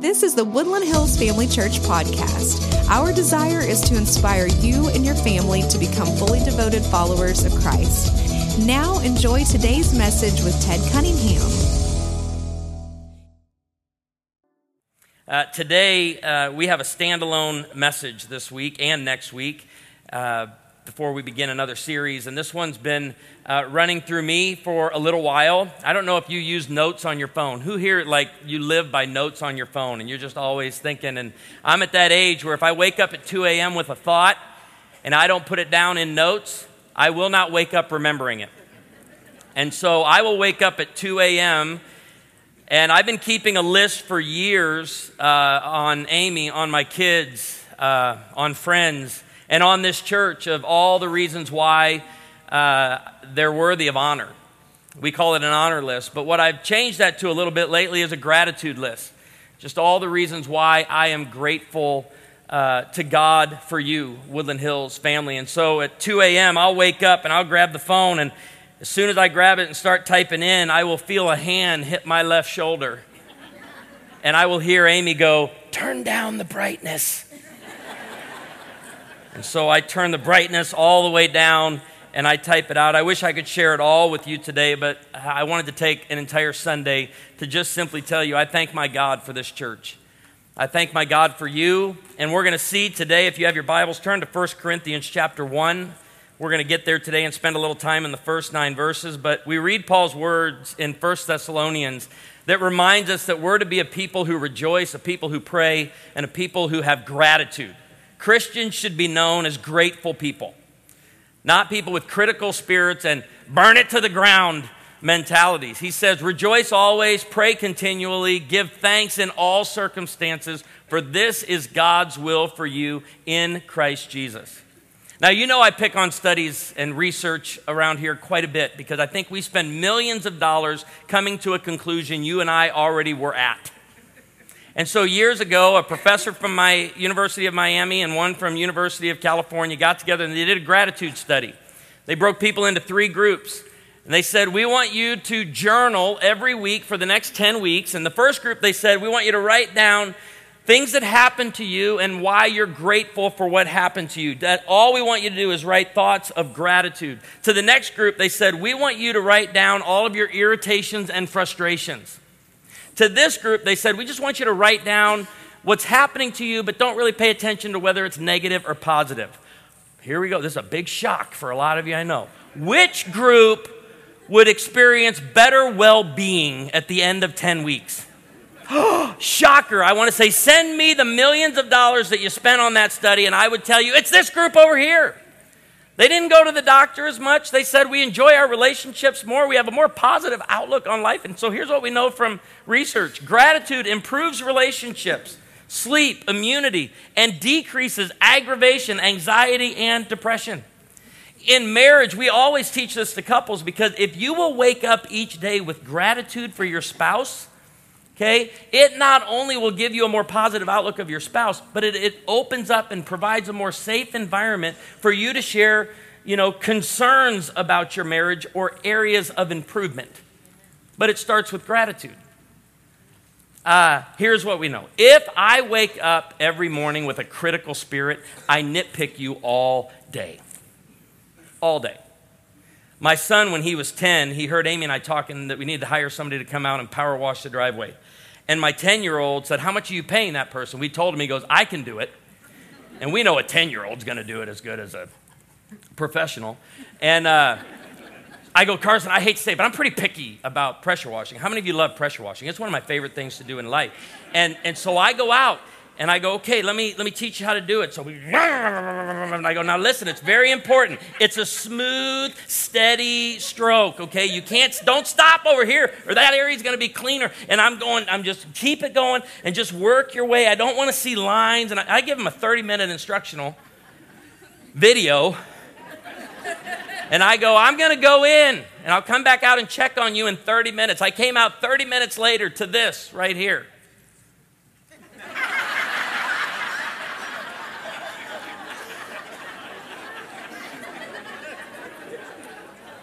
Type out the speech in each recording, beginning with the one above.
This is the Woodland Hills Family Church podcast. Our desire is to inspire you and your family to become fully devoted followers of Christ. Now, enjoy today's message with Ted Cunningham. Uh, today, uh, we have a standalone message this week and next week. Uh, before we begin another series. And this one's been uh, running through me for a little while. I don't know if you use notes on your phone. Who here, like, you live by notes on your phone and you're just always thinking? And I'm at that age where if I wake up at 2 a.m. with a thought and I don't put it down in notes, I will not wake up remembering it. And so I will wake up at 2 a.m. And I've been keeping a list for years uh, on Amy, on my kids, uh, on friends and on this church of all the reasons why uh, they're worthy of honor. We call it an honor list. But what I've changed that to a little bit lately is a gratitude list. Just all the reasons why I am grateful uh, to God for you, Woodland Hills family. And so at 2 a.m., I'll wake up and I'll grab the phone. And as soon as I grab it and start typing in, I will feel a hand hit my left shoulder. And I will hear Amy go, Turn down the brightness. And so I turn the brightness all the way down and I type it out. I wish I could share it all with you today, but I wanted to take an entire Sunday to just simply tell you I thank my God for this church. I thank my God for you. And we're going to see today, if you have your Bibles, turn to 1 Corinthians chapter 1. We're going to get there today and spend a little time in the first nine verses. But we read Paul's words in 1 Thessalonians that reminds us that we're to be a people who rejoice, a people who pray, and a people who have gratitude. Christians should be known as grateful people, not people with critical spirits and burn it to the ground mentalities. He says, Rejoice always, pray continually, give thanks in all circumstances, for this is God's will for you in Christ Jesus. Now, you know, I pick on studies and research around here quite a bit because I think we spend millions of dollars coming to a conclusion you and I already were at. And so years ago, a professor from my University of Miami and one from University of California got together and they did a gratitude study. They broke people into three groups. And they said, We want you to journal every week for the next 10 weeks. And the first group, they said, We want you to write down things that happened to you and why you're grateful for what happened to you. That all we want you to do is write thoughts of gratitude. To the next group, they said, We want you to write down all of your irritations and frustrations. To this group, they said, We just want you to write down what's happening to you, but don't really pay attention to whether it's negative or positive. Here we go. This is a big shock for a lot of you, I know. Which group would experience better well being at the end of 10 weeks? Shocker. I want to say, send me the millions of dollars that you spent on that study, and I would tell you, it's this group over here. They didn't go to the doctor as much. They said we enjoy our relationships more. We have a more positive outlook on life. And so here's what we know from research gratitude improves relationships, sleep, immunity, and decreases aggravation, anxiety, and depression. In marriage, we always teach this to couples because if you will wake up each day with gratitude for your spouse, okay, it not only will give you a more positive outlook of your spouse, but it, it opens up and provides a more safe environment for you to share, you know, concerns about your marriage or areas of improvement. But it starts with gratitude. Uh, here's what we know if I wake up every morning with a critical spirit, I nitpick you all day. All day. My son, when he was 10, he heard Amy and I talking that we needed to hire somebody to come out and power wash the driveway. And my 10 year old said, How much are you paying that person? We told him, he goes, I can do it. And we know a 10 year old's going to do it as good as a professional. And uh, I go, Carson, I hate to say it, but I'm pretty picky about pressure washing. How many of you love pressure washing? It's one of my favorite things to do in life. And, and so I go out and I go, okay, let me, let me teach you how to do it. So we, and I go, now listen, it's very important. It's a smooth, steady stroke, okay? You can't, don't stop over here or that area's gonna be cleaner. And I'm going, I'm just, keep it going and just work your way. I don't wanna see lines. And I, I give them a 30 minute instructional video. And I go, I'm gonna go in and I'll come back out and check on you in 30 minutes. I came out 30 minutes later to this right here.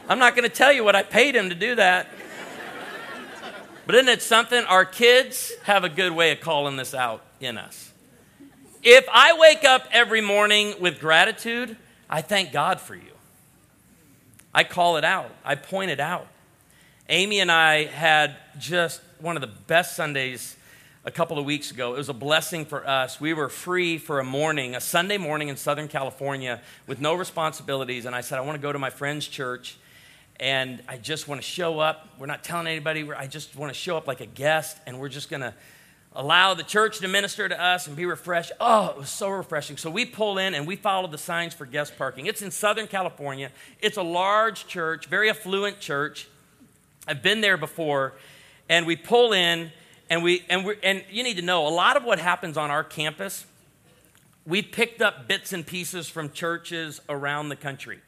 I'm not going to tell you what I paid him to do that. But isn't it something? Our kids have a good way of calling this out in us. If I wake up every morning with gratitude, I thank God for you. I call it out, I point it out. Amy and I had just one of the best Sundays a couple of weeks ago. It was a blessing for us. We were free for a morning, a Sunday morning in Southern California with no responsibilities. And I said, I want to go to my friend's church and I just want to show up. We're not telling anybody, I just want to show up like a guest and we're just going to allow the church to minister to us and be refreshed. Oh, it was so refreshing. So we pull in and we follow the signs for guest parking. It's in Southern California. It's a large church, very affluent church. I've been there before. And we pull in and we and we and you need to know a lot of what happens on our campus we picked up bits and pieces from churches around the country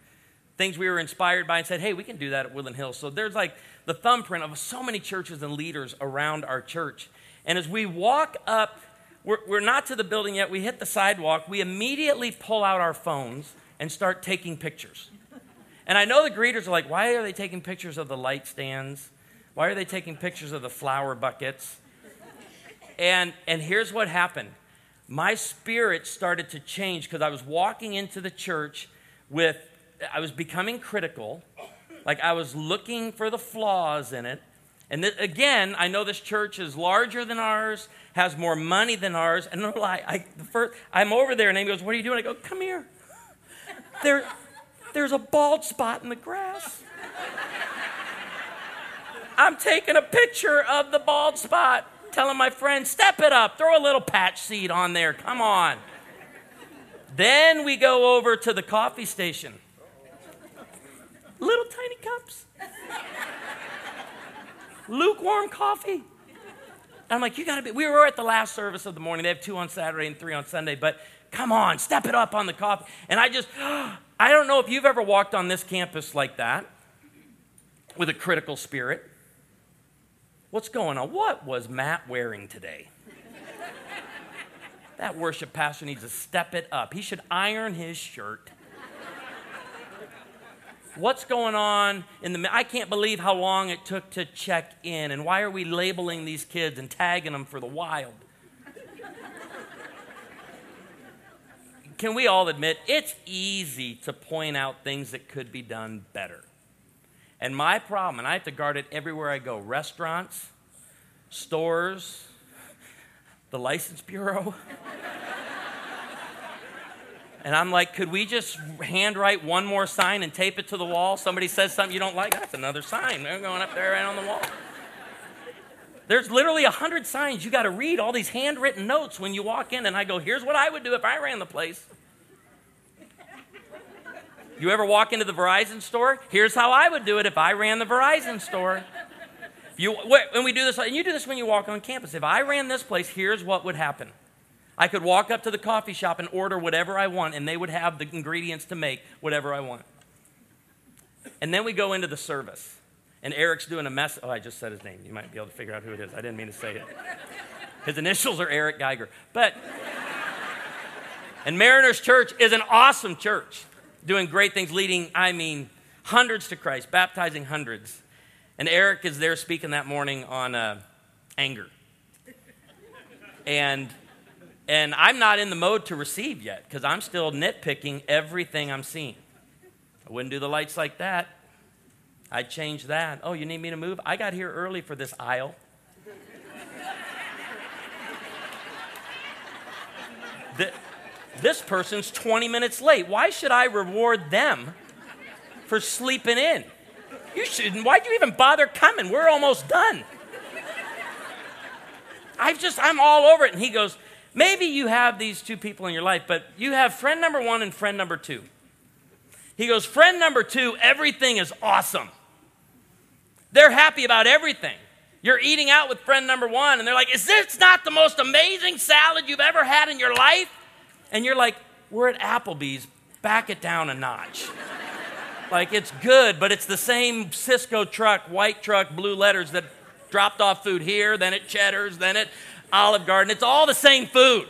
things we were inspired by and said hey we can do that at woodland hills. So there's like the thumbprint of so many churches and leaders around our church. And as we walk up we're, we're not to the building yet. We hit the sidewalk. We immediately pull out our phones and start taking pictures. And i know the greeters are like why are they taking pictures of the light stands? Why are they taking pictures of the flower buckets? And, and here's what happened. My spirit started to change because I was walking into the church with, I was becoming critical. Like I was looking for the flaws in it. And th- again, I know this church is larger than ours, has more money than ours. And no lie, I, the first, I'm over there, and Amy goes, What are you doing? I go, Come here. There, there's a bald spot in the grass. I'm taking a picture of the bald spot telling my friend, step it up, throw a little patch seed on there, come on. Then we go over to the coffee station. Little tiny cups. Lukewarm coffee. I'm like, you gotta be. We were at the last service of the morning. They have two on Saturday and three on Sunday, but come on, step it up on the coffee. And I just, I don't know if you've ever walked on this campus like that with a critical spirit. What's going on? What was Matt wearing today? that worship pastor needs to step it up. He should iron his shirt. What's going on in the I can't believe how long it took to check in and why are we labeling these kids and tagging them for the wild? Can we all admit it's easy to point out things that could be done better? And my problem, and I have to guard it everywhere I go restaurants, stores, the license bureau. And I'm like, could we just handwrite one more sign and tape it to the wall? Somebody says something you don't like, that's another sign. They're going up there right on the wall. There's literally a hundred signs. You got to read all these handwritten notes when you walk in. And I go, here's what I would do if I ran the place. You ever walk into the Verizon store? Here's how I would do it if I ran the Verizon store. You, when we do this, and you do this when you walk on campus. If I ran this place, here's what would happen. I could walk up to the coffee shop and order whatever I want, and they would have the ingredients to make whatever I want. And then we go into the service, and Eric's doing a mess. Oh, I just said his name. You might be able to figure out who it is. I didn't mean to say it. His initials are Eric Geiger. But, and Mariners Church is an awesome church doing great things, leading, I mean, hundreds to Christ, baptizing hundreds. And Eric is there speaking that morning on uh, anger. And, and I'm not in the mode to receive yet because I'm still nitpicking everything I'm seeing. I wouldn't do the lights like that. I'd change that. Oh, you need me to move? I got here early for this aisle. the, this person's 20 minutes late. Why should I reward them for sleeping in? You shouldn't. Why'd you even bother coming? We're almost done. I've just, I'm all over it. And he goes, Maybe you have these two people in your life, but you have friend number one and friend number two. He goes, Friend number two, everything is awesome. They're happy about everything. You're eating out with friend number one, and they're like, Is this not the most amazing salad you've ever had in your life? and you're like, we're at Applebee's, back it down a notch. like it's good, but it's the same Sysco truck, white truck, blue letters that dropped off food here, then at Cheddar's, then at Olive Garden. It's all the same food.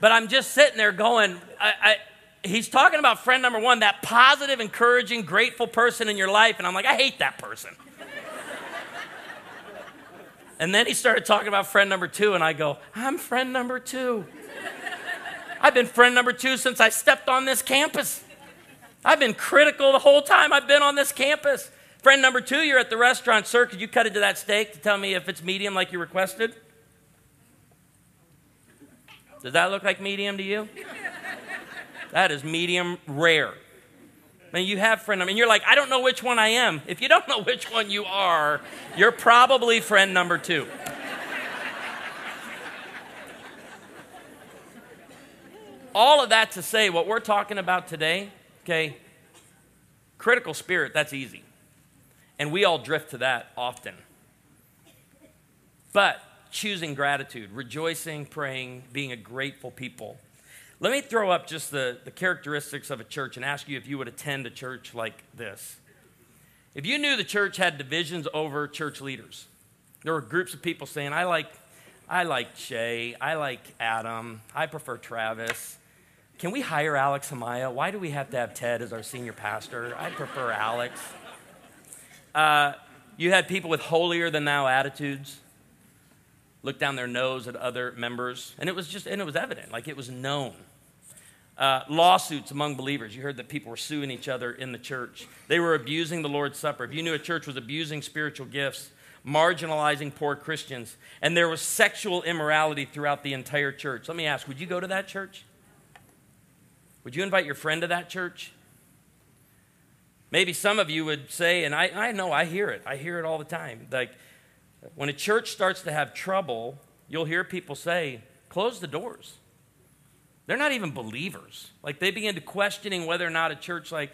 but I'm just sitting there going, I, I, he's talking about friend number one, that positive, encouraging, grateful person in your life. And I'm like, I hate that person. and then he started talking about friend number two, and I go, I'm friend number two. I've been friend number two since I stepped on this campus. I've been critical the whole time I've been on this campus. Friend number two, you're at the restaurant. Sir, could you cut into that steak to tell me if it's medium like you requested? Does that look like medium to you? That is medium rare. I mean, you have friend number, and you're like, I don't know which one I am. If you don't know which one you are, you're probably friend number two. All of that to say, what we're talking about today, okay, critical spirit, that's easy. And we all drift to that often. But choosing gratitude, rejoicing, praying, being a grateful people. Let me throw up just the, the characteristics of a church and ask you if you would attend a church like this. If you knew the church had divisions over church leaders, there were groups of people saying, I like, I like Shay, I like Adam, I prefer Travis. Can we hire Alex Amaya? Why do we have to have Ted as our senior pastor? I prefer Alex. Uh, you had people with holier than thou attitudes look down their nose at other members, and it was just, and it was evident, like it was known. Uh, lawsuits among believers. You heard that people were suing each other in the church. They were abusing the Lord's Supper. If you knew a church was abusing spiritual gifts, marginalizing poor Christians, and there was sexual immorality throughout the entire church. Let me ask would you go to that church? Would you invite your friend to that church? Maybe some of you would say, and I, I know I hear it, I hear it all the time. Like, when a church starts to have trouble, you'll hear people say, close the doors. They're not even believers. Like they begin to questioning whether or not a church like,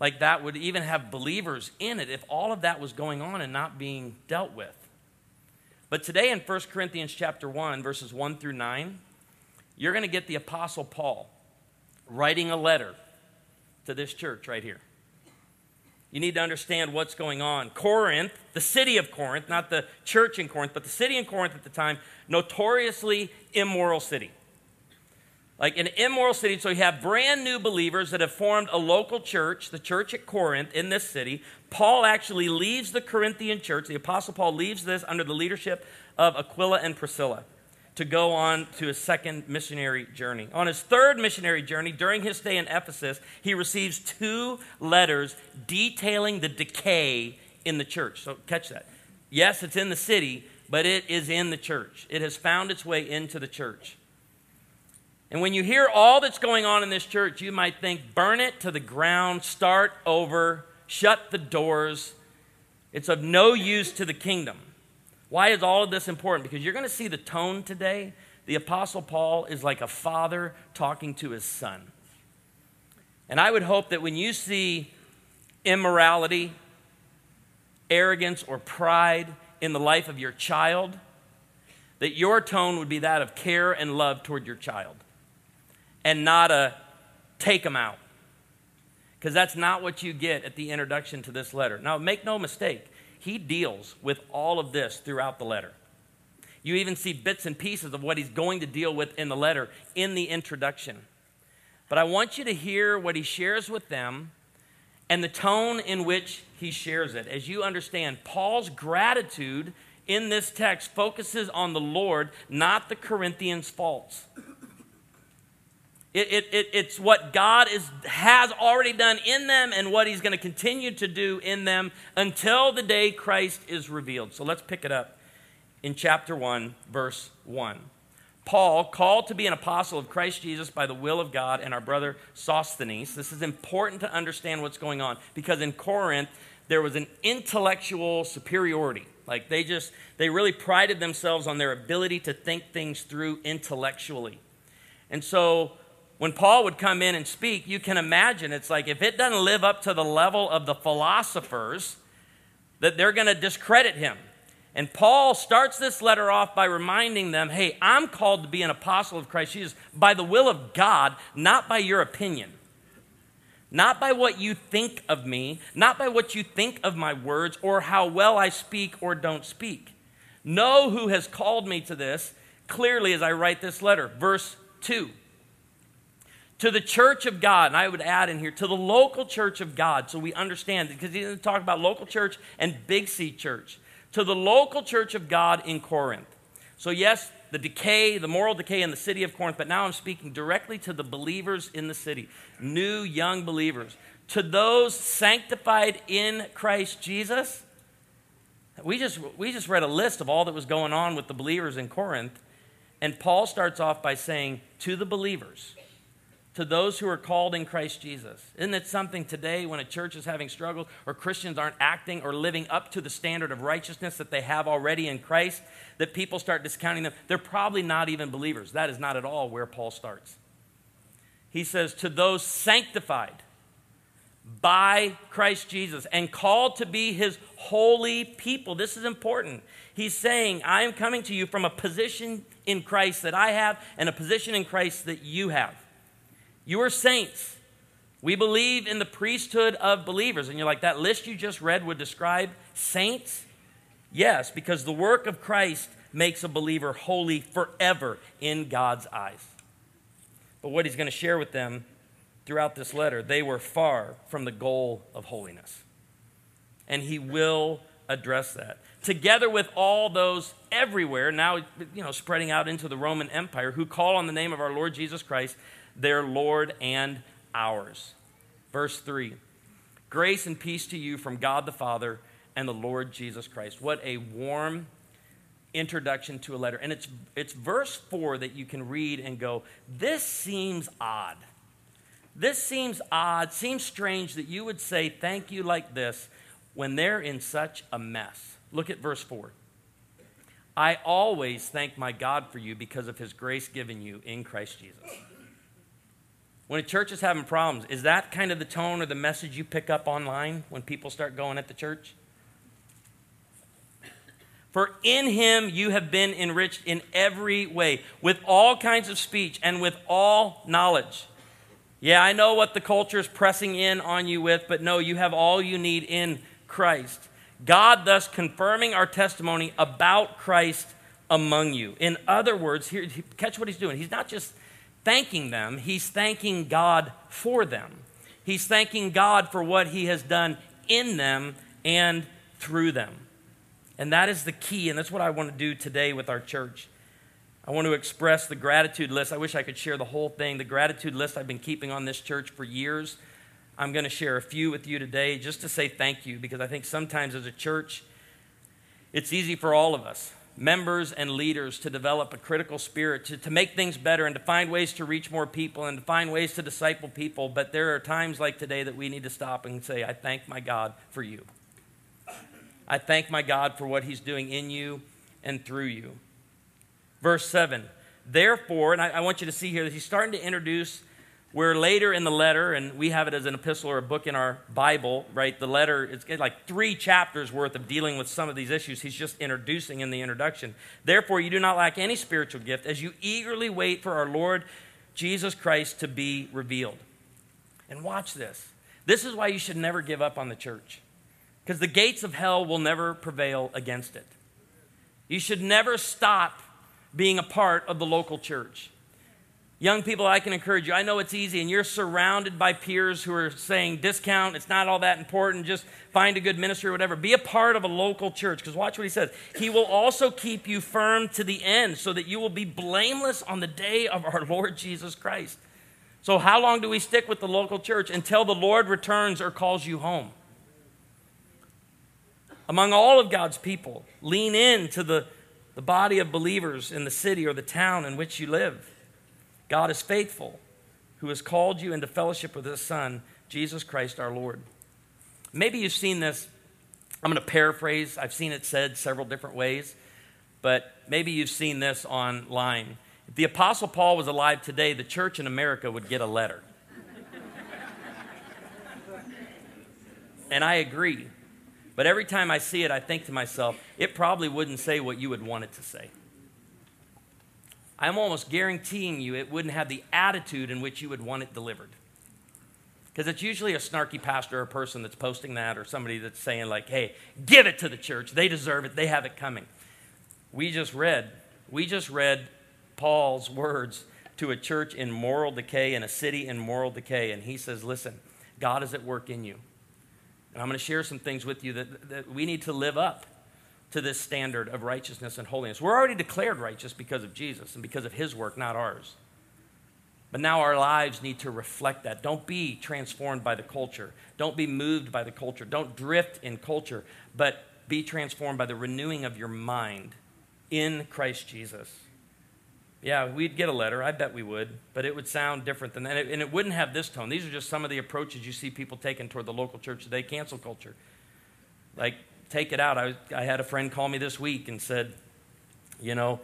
like that would even have believers in it if all of that was going on and not being dealt with. But today in 1 Corinthians chapter 1, verses 1 through 9, you're going to get the Apostle Paul writing a letter to this church right here you need to understand what's going on. Corinth, the city of Corinth, not the church in Corinth, but the city in Corinth at the time, notoriously immoral city. Like an immoral city, so you have brand new believers that have formed a local church, the church at Corinth in this city. Paul actually leaves the Corinthian church, the Apostle Paul leaves this under the leadership of Aquila and Priscilla to go on to his second missionary journey. On his third missionary journey, during his stay in Ephesus, he receives two letters detailing the decay in the church. So catch that. Yes, it's in the city, but it is in the church. It has found its way into the church. And when you hear all that's going on in this church, you might think burn it to the ground, start over, shut the doors. It's of no use to the kingdom. Why is all of this important? Because you're going to see the tone today. The Apostle Paul is like a father talking to his son. And I would hope that when you see immorality, arrogance, or pride in the life of your child, that your tone would be that of care and love toward your child and not a take them out. Because that's not what you get at the introduction to this letter. Now, make no mistake, he deals with all of this throughout the letter. You even see bits and pieces of what he's going to deal with in the letter in the introduction. But I want you to hear what he shares with them and the tone in which he shares it. As you understand, Paul's gratitude in this text focuses on the Lord, not the Corinthians' faults. It, it, it, it's what God is, has already done in them and what He's going to continue to do in them until the day Christ is revealed. So let's pick it up in chapter 1, verse 1. Paul, called to be an apostle of Christ Jesus by the will of God, and our brother Sosthenes. This is important to understand what's going on because in Corinth, there was an intellectual superiority. Like they just, they really prided themselves on their ability to think things through intellectually. And so when Paul would come in and speak, you can imagine it's like if it doesn't live up to the level of the philosophers, that they're going to discredit him. And Paul starts this letter off by reminding them hey, I'm called to be an apostle of Christ Jesus by the will of God, not by your opinion. Not by what you think of me, not by what you think of my words or how well I speak or don't speak. Know who has called me to this clearly as I write this letter. Verse 2 to the church of God, and I would add in here, to the local church of God, so we understand, because he didn't talk about local church and Big C church, to the local church of God in Corinth. So, yes, the decay, the moral decay in the city of Corinth, but now I'm speaking directly to the believers in the city, new young believers. To those sanctified in Christ Jesus, we just, we just read a list of all that was going on with the believers in Corinth, and Paul starts off by saying, To the believers, to those who are called in Christ Jesus. Isn't it something today when a church is having struggles or Christians aren't acting or living up to the standard of righteousness that they have already in Christ that people start discounting them? They're probably not even believers. That is not at all where Paul starts. He says, To those sanctified by Christ Jesus and called to be his holy people. This is important. He's saying, I am coming to you from a position in Christ that I have and a position in Christ that you have. You are saints. We believe in the priesthood of believers. And you're like, that list you just read would describe saints? Yes, because the work of Christ makes a believer holy forever in God's eyes. But what he's going to share with them throughout this letter, they were far from the goal of holiness. And he will address that. Together with all those everywhere, now you know, spreading out into the Roman Empire, who call on the name of our Lord Jesus Christ their Lord and ours. Verse 3 Grace and peace to you from God the Father and the Lord Jesus Christ. What a warm introduction to a letter. And it's, it's verse 4 that you can read and go, This seems odd. This seems odd, seems strange that you would say thank you like this when they're in such a mess. Look at verse 4. I always thank my God for you because of his grace given you in Christ Jesus. When a church is having problems, is that kind of the tone or the message you pick up online when people start going at the church? For in him you have been enriched in every way, with all kinds of speech and with all knowledge. Yeah, I know what the culture is pressing in on you with, but no, you have all you need in Christ. God thus confirming our testimony about Christ among you. In other words, here, catch what he's doing. He's not just thanking them, he's thanking God for them. He's thanking God for what he has done in them and through them. And that is the key, and that's what I want to do today with our church. I want to express the gratitude list. I wish I could share the whole thing. The gratitude list I've been keeping on this church for years. I'm going to share a few with you today just to say thank you because I think sometimes as a church, it's easy for all of us members and leaders to develop a critical spirit, to, to make things better, and to find ways to reach more people and to find ways to disciple people. But there are times like today that we need to stop and say, I thank my God for you. I thank my God for what He's doing in you and through you. Verse 7 Therefore, and I, I want you to see here that He's starting to introduce where later in the letter, and we have it as an epistle or a book in our Bible, right? The letter, it's like three chapters worth of dealing with some of these issues. He's just introducing in the introduction. Therefore, you do not lack any spiritual gift as you eagerly wait for our Lord Jesus Christ to be revealed. And watch this. This is why you should never give up on the church, because the gates of hell will never prevail against it. You should never stop being a part of the local church. Young people, I can encourage you. I know it's easy, and you're surrounded by peers who are saying discount, it's not all that important, just find a good ministry or whatever. Be a part of a local church, because watch what he says. He will also keep you firm to the end, so that you will be blameless on the day of our Lord Jesus Christ. So, how long do we stick with the local church? Until the Lord returns or calls you home. Among all of God's people, lean in to the, the body of believers in the city or the town in which you live. God is faithful, who has called you into fellowship with his Son, Jesus Christ our Lord. Maybe you've seen this. I'm going to paraphrase. I've seen it said several different ways, but maybe you've seen this online. If the Apostle Paul was alive today, the church in America would get a letter. and I agree. But every time I see it, I think to myself, it probably wouldn't say what you would want it to say. I'm almost guaranteeing you it wouldn't have the attitude in which you would want it delivered. Because it's usually a snarky pastor or person that's posting that or somebody that's saying, like, hey, give it to the church. They deserve it. They have it coming. We just read, we just read Paul's words to a church in moral decay, in a city in moral decay, and he says, Listen, God is at work in you. And I'm going to share some things with you that, that we need to live up to this standard of righteousness and holiness. We're already declared righteous because of Jesus and because of his work, not ours. But now our lives need to reflect that. Don't be transformed by the culture. Don't be moved by the culture. Don't drift in culture, but be transformed by the renewing of your mind in Christ Jesus. Yeah, we'd get a letter. I bet we would, but it would sound different than that. And it wouldn't have this tone. These are just some of the approaches you see people taking toward the local church today cancel culture. Like, take it out. I, I had a friend call me this week and said, you know,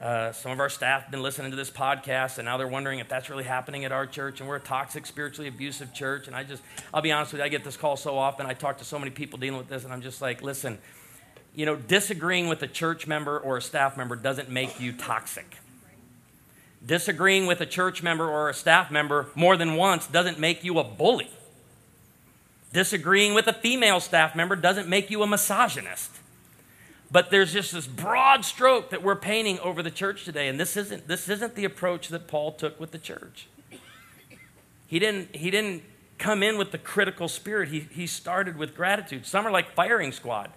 uh, some of our staff have been listening to this podcast, and now they're wondering if that's really happening at our church. And we're a toxic, spiritually abusive church. And I just, I'll be honest with you, I get this call so often. I talk to so many people dealing with this, and I'm just like, listen, you know, disagreeing with a church member or a staff member doesn't make you toxic. Disagreeing with a church member or a staff member more than once doesn't make you a bully. Disagreeing with a female staff member doesn't make you a misogynist. But there's just this broad stroke that we're painting over the church today, and this isn't, this isn't the approach that Paul took with the church. He didn't, he didn't come in with the critical spirit, he, he started with gratitude. Some are like firing squad.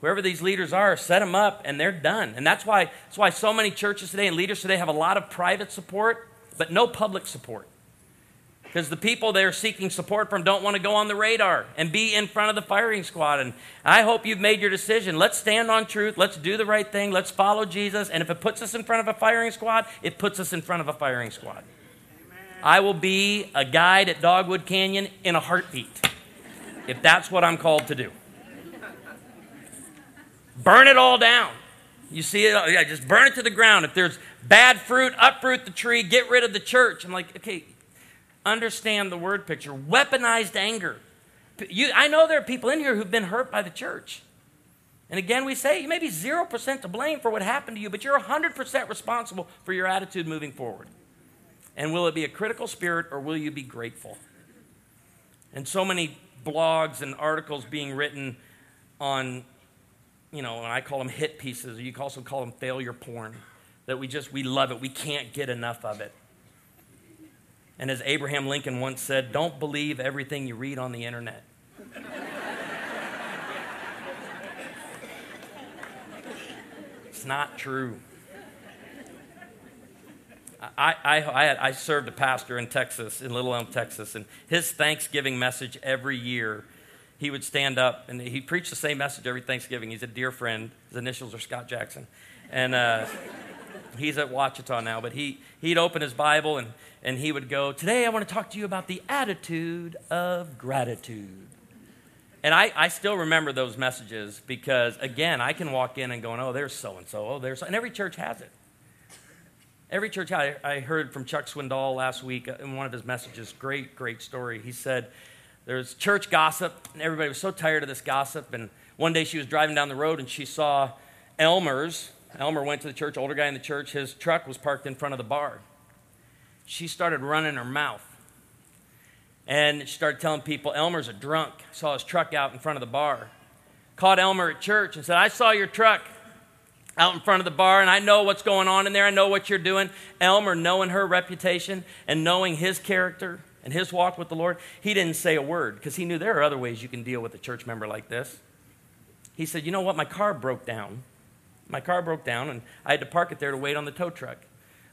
Whoever these leaders are, set them up and they're done. And that's why, that's why so many churches today and leaders today have a lot of private support, but no public support because the people they're seeking support from don't want to go on the radar and be in front of the firing squad. And I hope you've made your decision. Let's stand on truth. Let's do the right thing. Let's follow Jesus. And if it puts us in front of a firing squad, it puts us in front of a firing squad. Amen. I will be a guide at Dogwood Canyon in a heartbeat if that's what I'm called to do. Burn it all down. You see it? Yeah, just burn it to the ground. If there's bad fruit, uproot the tree, get rid of the church. I'm like, okay, understand the word picture. Weaponized anger. You, I know there are people in here who've been hurt by the church. And again, we say you may be 0% to blame for what happened to you, but you're 100% responsible for your attitude moving forward. And will it be a critical spirit or will you be grateful? And so many blogs and articles being written on, you know, and I call them hit pieces, or you also call them failure porn, that we just, we love it. We can't get enough of it. And as Abraham Lincoln once said, don't believe everything you read on the internet. it's not true. I, I, I, I, served a pastor in Texas, in Little Elm, Texas, and his Thanksgiving message every year, he would stand up and he preached the same message every Thanksgiving. He's a dear friend. His initials are Scott Jackson. And uh, he's at Ouachita now, but he, he'd open his Bible and and he would go, Today I want to talk to you about the attitude of gratitude. And I, I still remember those messages because, again, I can walk in and go, Oh, there's so and so. Oh, there's so. And every church has it. Every church, I, I heard from Chuck Swindoll last week uh, in one of his messages, great, great story. He said, There's church gossip, and everybody was so tired of this gossip. And one day she was driving down the road and she saw Elmer's. Elmer went to the church, older guy in the church. His truck was parked in front of the bar she started running her mouth. And she started telling people, Elmer's a drunk. saw his truck out in front of the bar. Called Elmer at church and said, I saw your truck out in front of the bar, and I know what's going on in there. I know what you're doing. Elmer, knowing her reputation and knowing his character and his walk with the Lord, he didn't say a word because he knew there are other ways you can deal with a church member like this. He said, You know what? My car broke down. My car broke down, and I had to park it there to wait on the tow truck.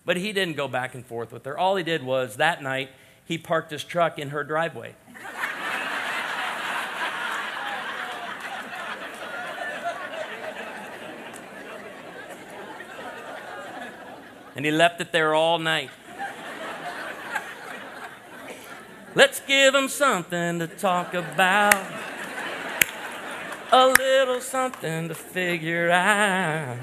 But he didn't go back and forth with her. All he did was that night, he parked his truck in her driveway. and he left it there all night. Let's give him something to talk about. A little something to figure out.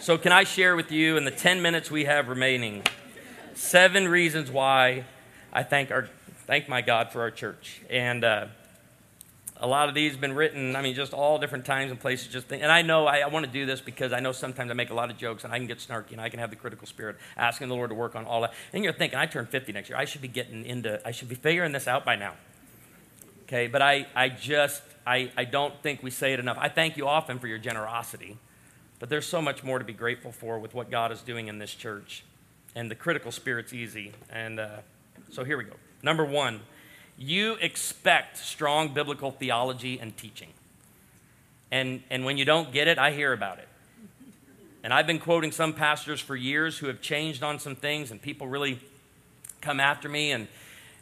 So, can I share with you in the 10 minutes we have remaining seven reasons why I thank, our, thank my God for our church? And uh, a lot of these have been written, I mean, just all different times and places. Just think, and I know I, I want to do this because I know sometimes I make a lot of jokes and I can get snarky and I can have the critical spirit, asking the Lord to work on all that. And you're thinking, I turn 50 next year. I should be getting into, I should be figuring this out by now. Okay, but I, I just, I, I don't think we say it enough. I thank you often for your generosity But there's so much more to be grateful for with what God is doing in this church. And the critical spirit's easy. And uh, so here we go. Number one, you expect strong biblical theology and teaching. And, and when you don't get it, I hear about it. And I've been quoting some pastors for years who have changed on some things, and people really come after me. And,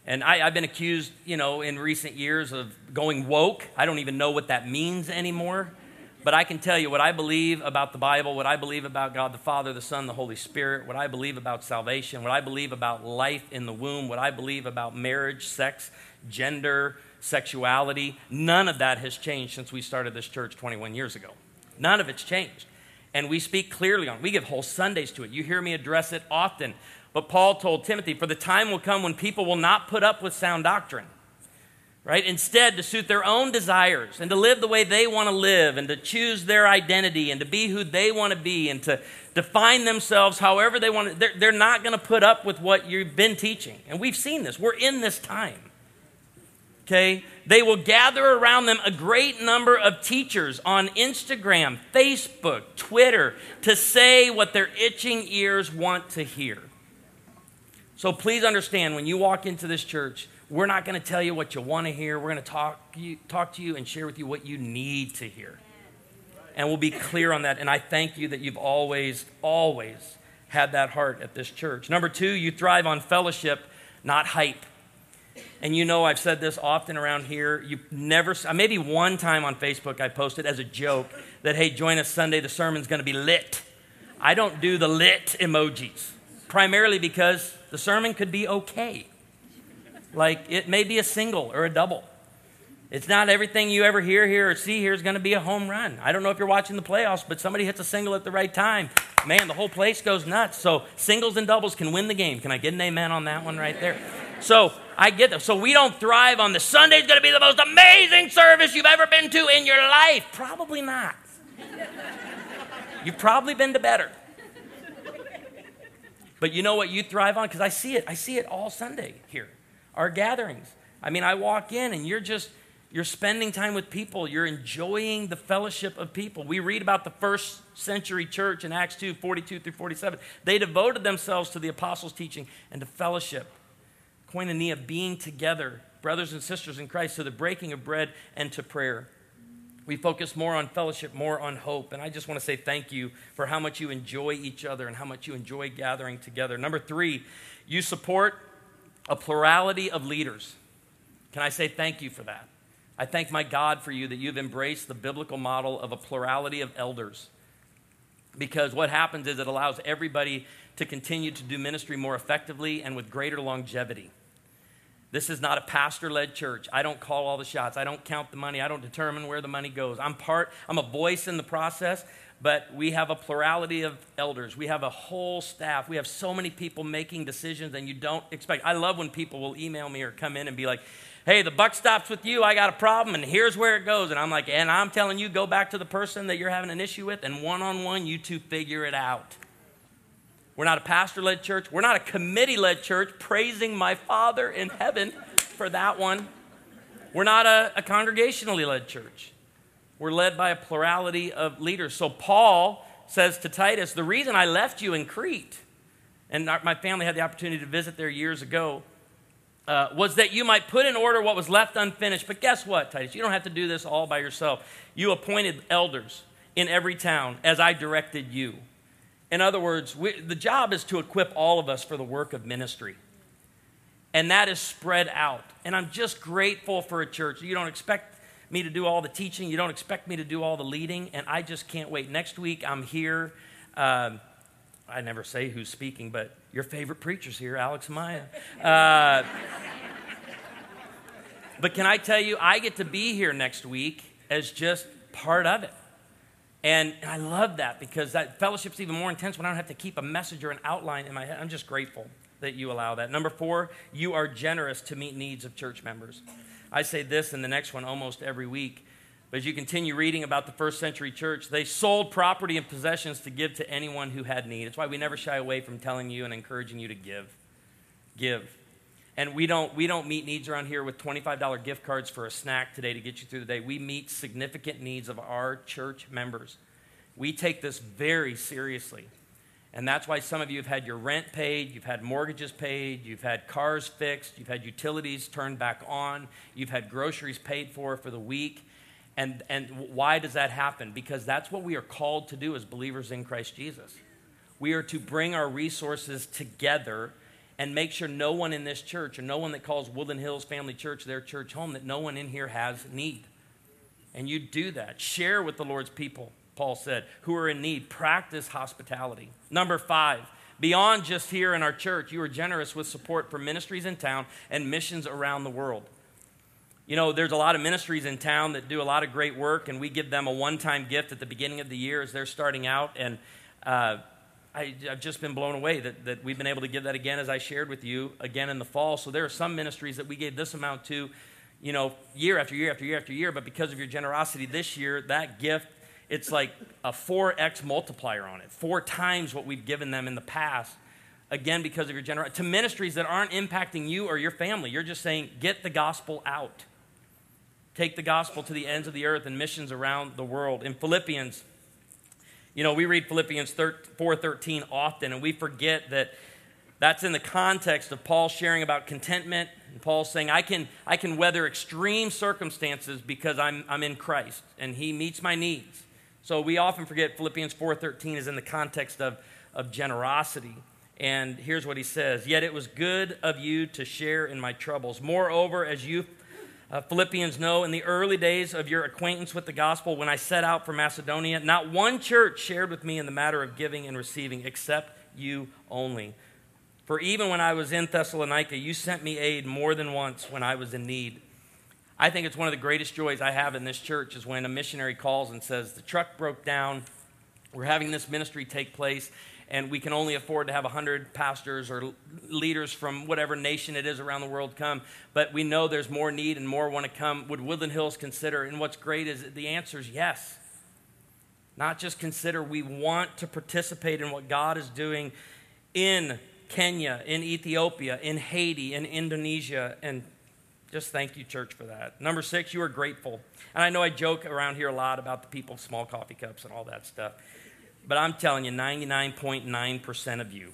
and I, have been accused, you know, in recent years of going woke. I don't even know what that means anymore. But I can tell you what I believe about the Bible, what I believe about God the Father, the Son, the Holy Spirit, what I believe about salvation, what I believe about life in the womb, what I believe about marriage, sex, gender, sexuality. None of that has changed since we started this church 21 years ago. None of it's changed. And we speak clearly on it. We give whole Sundays to it. You hear me address it often. But Paul told Timothy, For the time will come when people will not put up with sound doctrine right? Instead, to suit their own desires and to live the way they want to live and to choose their identity and to be who they want to be and to define themselves however they want to. They're, they're not going to put up with what you've been teaching. And we've seen this. We're in this time. Okay? They will gather around them a great number of teachers on Instagram, Facebook, Twitter to say what their itching ears want to hear. So please understand when you walk into this church, we're not going to tell you what you want to hear. We're going to talk, you, talk to you and share with you what you need to hear. And we'll be clear on that. And I thank you that you've always, always had that heart at this church. Number two, you thrive on fellowship, not hype. And you know, I've said this often around here. You never, uh, maybe one time on Facebook, I posted as a joke that, hey, join us Sunday, the sermon's going to be lit. I don't do the lit emojis, primarily because the sermon could be okay. Like it may be a single or a double. It's not everything you ever hear here or see here is going to be a home run. I don't know if you're watching the playoffs, but somebody hits a single at the right time. Man, the whole place goes nuts. So singles and doubles can win the game. Can I get an amen on that one right there? So I get that. So we don't thrive on the Sunday's going to be the most amazing service you've ever been to in your life. Probably not. You've probably been to better. But you know what you thrive on? Because I see it. I see it all Sunday here our gatherings. I mean, I walk in and you're just, you're spending time with people. You're enjoying the fellowship of people. We read about the first century church in Acts 2 42 through 47. They devoted themselves to the apostles' teaching and to fellowship, koinonia, being together, brothers and sisters in Christ, to the breaking of bread and to prayer. We focus more on fellowship, more on hope. And I just want to say thank you for how much you enjoy each other and how much you enjoy gathering together. Number three, you support a plurality of leaders. Can I say thank you for that? I thank my God for you that you've embraced the biblical model of a plurality of elders. Because what happens is it allows everybody to continue to do ministry more effectively and with greater longevity. This is not a pastor led church. I don't call all the shots. I don't count the money. I don't determine where the money goes. I'm part, I'm a voice in the process, but we have a plurality of elders. We have a whole staff. We have so many people making decisions, and you don't expect. I love when people will email me or come in and be like, hey, the buck stops with you. I got a problem, and here's where it goes. And I'm like, and I'm telling you, go back to the person that you're having an issue with, and one on one, you two figure it out. We're not a pastor led church. We're not a committee led church, praising my Father in heaven for that one. We're not a, a congregationally led church. We're led by a plurality of leaders. So Paul says to Titus, The reason I left you in Crete, and my family had the opportunity to visit there years ago, uh, was that you might put in order what was left unfinished. But guess what, Titus? You don't have to do this all by yourself. You appointed elders in every town as I directed you. In other words, we, the job is to equip all of us for the work of ministry. And that is spread out. And I'm just grateful for a church. You don't expect me to do all the teaching. You don't expect me to do all the leading. And I just can't wait. Next week, I'm here. Um, I never say who's speaking, but your favorite preacher's here, Alex Maya. Uh, but can I tell you, I get to be here next week as just part of it. And I love that because that fellowship's even more intense when I don't have to keep a message or an outline in my head. I'm just grateful that you allow that. Number four, you are generous to meet needs of church members. I say this in the next one almost every week. But as you continue reading about the first century church, they sold property and possessions to give to anyone who had need. That's why we never shy away from telling you and encouraging you to give. Give. And we don't, we don't meet needs around here with $25 gift cards for a snack today to get you through the day. We meet significant needs of our church members. We take this very seriously. And that's why some of you have had your rent paid, you've had mortgages paid, you've had cars fixed, you've had utilities turned back on, you've had groceries paid for for the week. And, and why does that happen? Because that's what we are called to do as believers in Christ Jesus. We are to bring our resources together and make sure no one in this church or no one that calls Woodland Hills Family Church their church home, that no one in here has need. And you do that. Share with the Lord's people, Paul said, who are in need. Practice hospitality. Number five, beyond just here in our church, you are generous with support for ministries in town and missions around the world. You know, there's a lot of ministries in town that do a lot of great work, and we give them a one time gift at the beginning of the year as they're starting out. And uh, I, have just been blown away that, that we've been able to give that again, as I shared with you, again in the fall. So there are some ministries that we gave this amount to, you know, year after year after year after year, but because of your generosity this year, that gift, it's like a 4x multiplier on it, four times what we've given them in the past again because of your generosity to ministries that aren't impacting you or your family you're just saying get the gospel out take the gospel to the ends of the earth and missions around the world. In Philippians, you know, we read Philippians 4:13 often and we forget that that's in the context of Paul sharing about contentment and Paul saying I can I can weather extreme circumstances because I'm I'm in Christ and he meets my needs. So we often forget Philippians 4:13 is in the context of of generosity. And here's what he says Yet it was good of you to share in my troubles. Moreover, as you uh, Philippians know in the early days of your acquaintance with the gospel, when I set out for Macedonia, not one church shared with me in the matter of giving and receiving except you only. For even when I was in Thessalonica, you sent me aid more than once when I was in need. I think it's one of the greatest joys I have in this church is when a missionary calls and says, The truck broke down. We're having this ministry take place, and we can only afford to have 100 pastors or leaders from whatever nation it is around the world come. But we know there's more need and more want to come. Would Woodland Hills consider? And what's great is the answer is yes. Not just consider, we want to participate in what God is doing in Kenya, in Ethiopia, in Haiti, in Indonesia, and just thank you, church, for that. Number six, you are grateful. And I know I joke around here a lot about the people, small coffee cups, and all that stuff. But I'm telling you, 99.9% of you,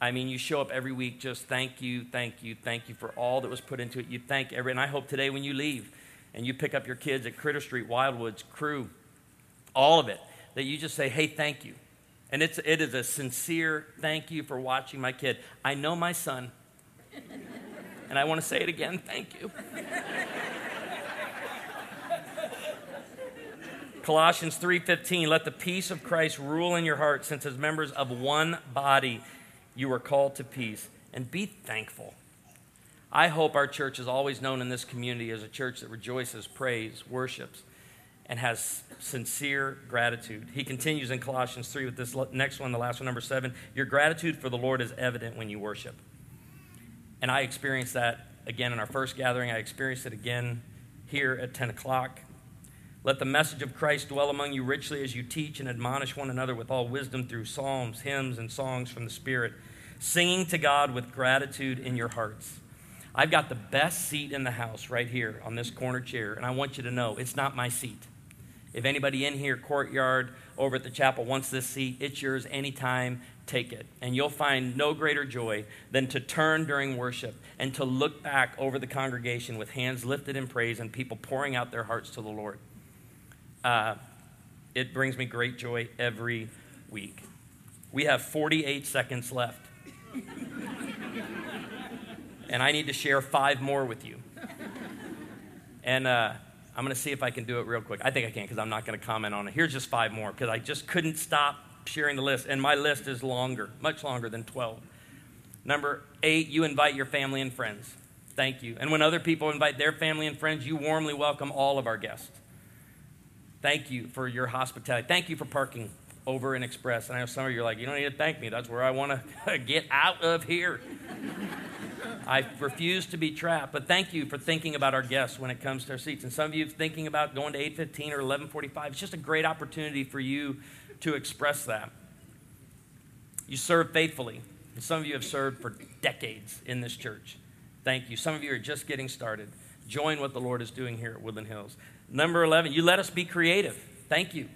I mean, you show up every week just thank you, thank you, thank you for all that was put into it. You thank every, and I hope today when you leave and you pick up your kids at Critter Street, Wildwoods, Crew, all of it, that you just say, hey, thank you. And it's, it is a sincere thank you for watching my kid. I know my son, and I want to say it again thank you. Colossians 3:15 let the peace of Christ rule in your hearts since as members of one body you are called to peace and be thankful. I hope our church is always known in this community as a church that rejoices, prays, worships and has sincere gratitude. He continues in Colossians 3 with this next one, the last one, number 7. Your gratitude for the Lord is evident when you worship. And I experienced that again in our first gathering. I experienced it again here at 10 o'clock. Let the message of Christ dwell among you richly as you teach and admonish one another with all wisdom through psalms, hymns, and songs from the Spirit, singing to God with gratitude in your hearts. I've got the best seat in the house right here on this corner chair, and I want you to know it's not my seat. If anybody in here, courtyard, over at the chapel wants this seat, it's yours anytime. Take it. And you'll find no greater joy than to turn during worship and to look back over the congregation with hands lifted in praise and people pouring out their hearts to the Lord. Uh, it brings me great joy every week. We have 48 seconds left. and I need to share five more with you. And uh, I'm going to see if I can do it real quick. I think I can because I'm not going to comment on it. Here's just five more because I just couldn't stop sharing the list. And my list is longer, much longer than 12. Number eight, you invite your family and friends. Thank you. And when other people invite their family and friends, you warmly welcome all of our guests. Thank you for your hospitality. Thank you for parking over in Express. And I know some of you are like, you don't need to thank me. That's where I want to get out of here. I refuse to be trapped. But thank you for thinking about our guests when it comes to our seats. And some of you thinking about going to 815 or 1145. It's just a great opportunity for you to express that. You serve faithfully. And some of you have served for decades in this church. Thank you. Some of you are just getting started. Join what the Lord is doing here at Woodland Hills. Number 11, you let us be creative. Thank you.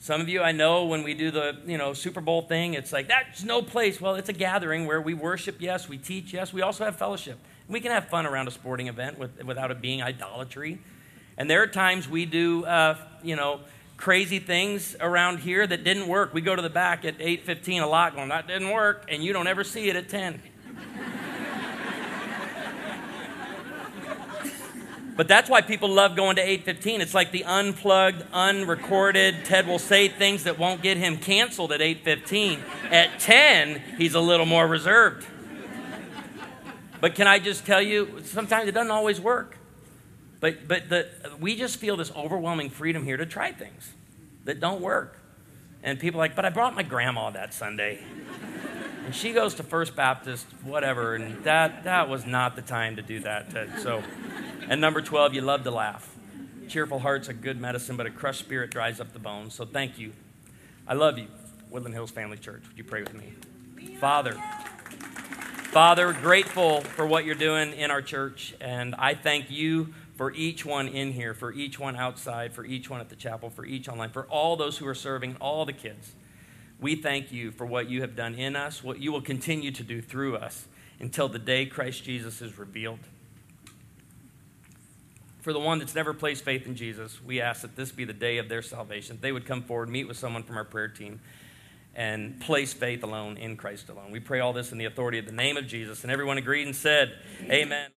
Some of you I know when we do the, you know, Super Bowl thing, it's like that's no place. Well, it's a gathering where we worship, yes, we teach, yes, we also have fellowship. We can have fun around a sporting event with, without it being idolatry. And there are times we do, uh, you know, crazy things around here that didn't work. We go to the back at 8:15 a lot going, that didn't work, and you don't ever see it at 10. But that's why people love going to 8:15. It's like the unplugged, unrecorded. Ted will say things that won't get him canceled at 8:15. At 10, he's a little more reserved. But can I just tell you, sometimes it doesn't always work. But but the, we just feel this overwhelming freedom here to try things that don't work. And people are like, but I brought my grandma that Sunday. And she goes to First Baptist, whatever, and that that was not the time to do that, Ted. So and number 12, you love to laugh. Cheerful heart's a good medicine, but a crushed spirit dries up the bones. So thank you. I love you, Woodland Hills Family Church. Would you pray with me? Father, Father, grateful for what you're doing in our church, and I thank you for each one in here, for each one outside, for each one at the chapel, for each online, for all those who are serving, all the kids. We thank you for what you have done in us, what you will continue to do through us until the day Christ Jesus is revealed for the one that's never placed faith in Jesus, we ask that this be the day of their salvation. They would come forward, meet with someone from our prayer team, and place faith alone in Christ alone. We pray all this in the authority of the name of Jesus. And everyone agreed and said, Amen. Amen.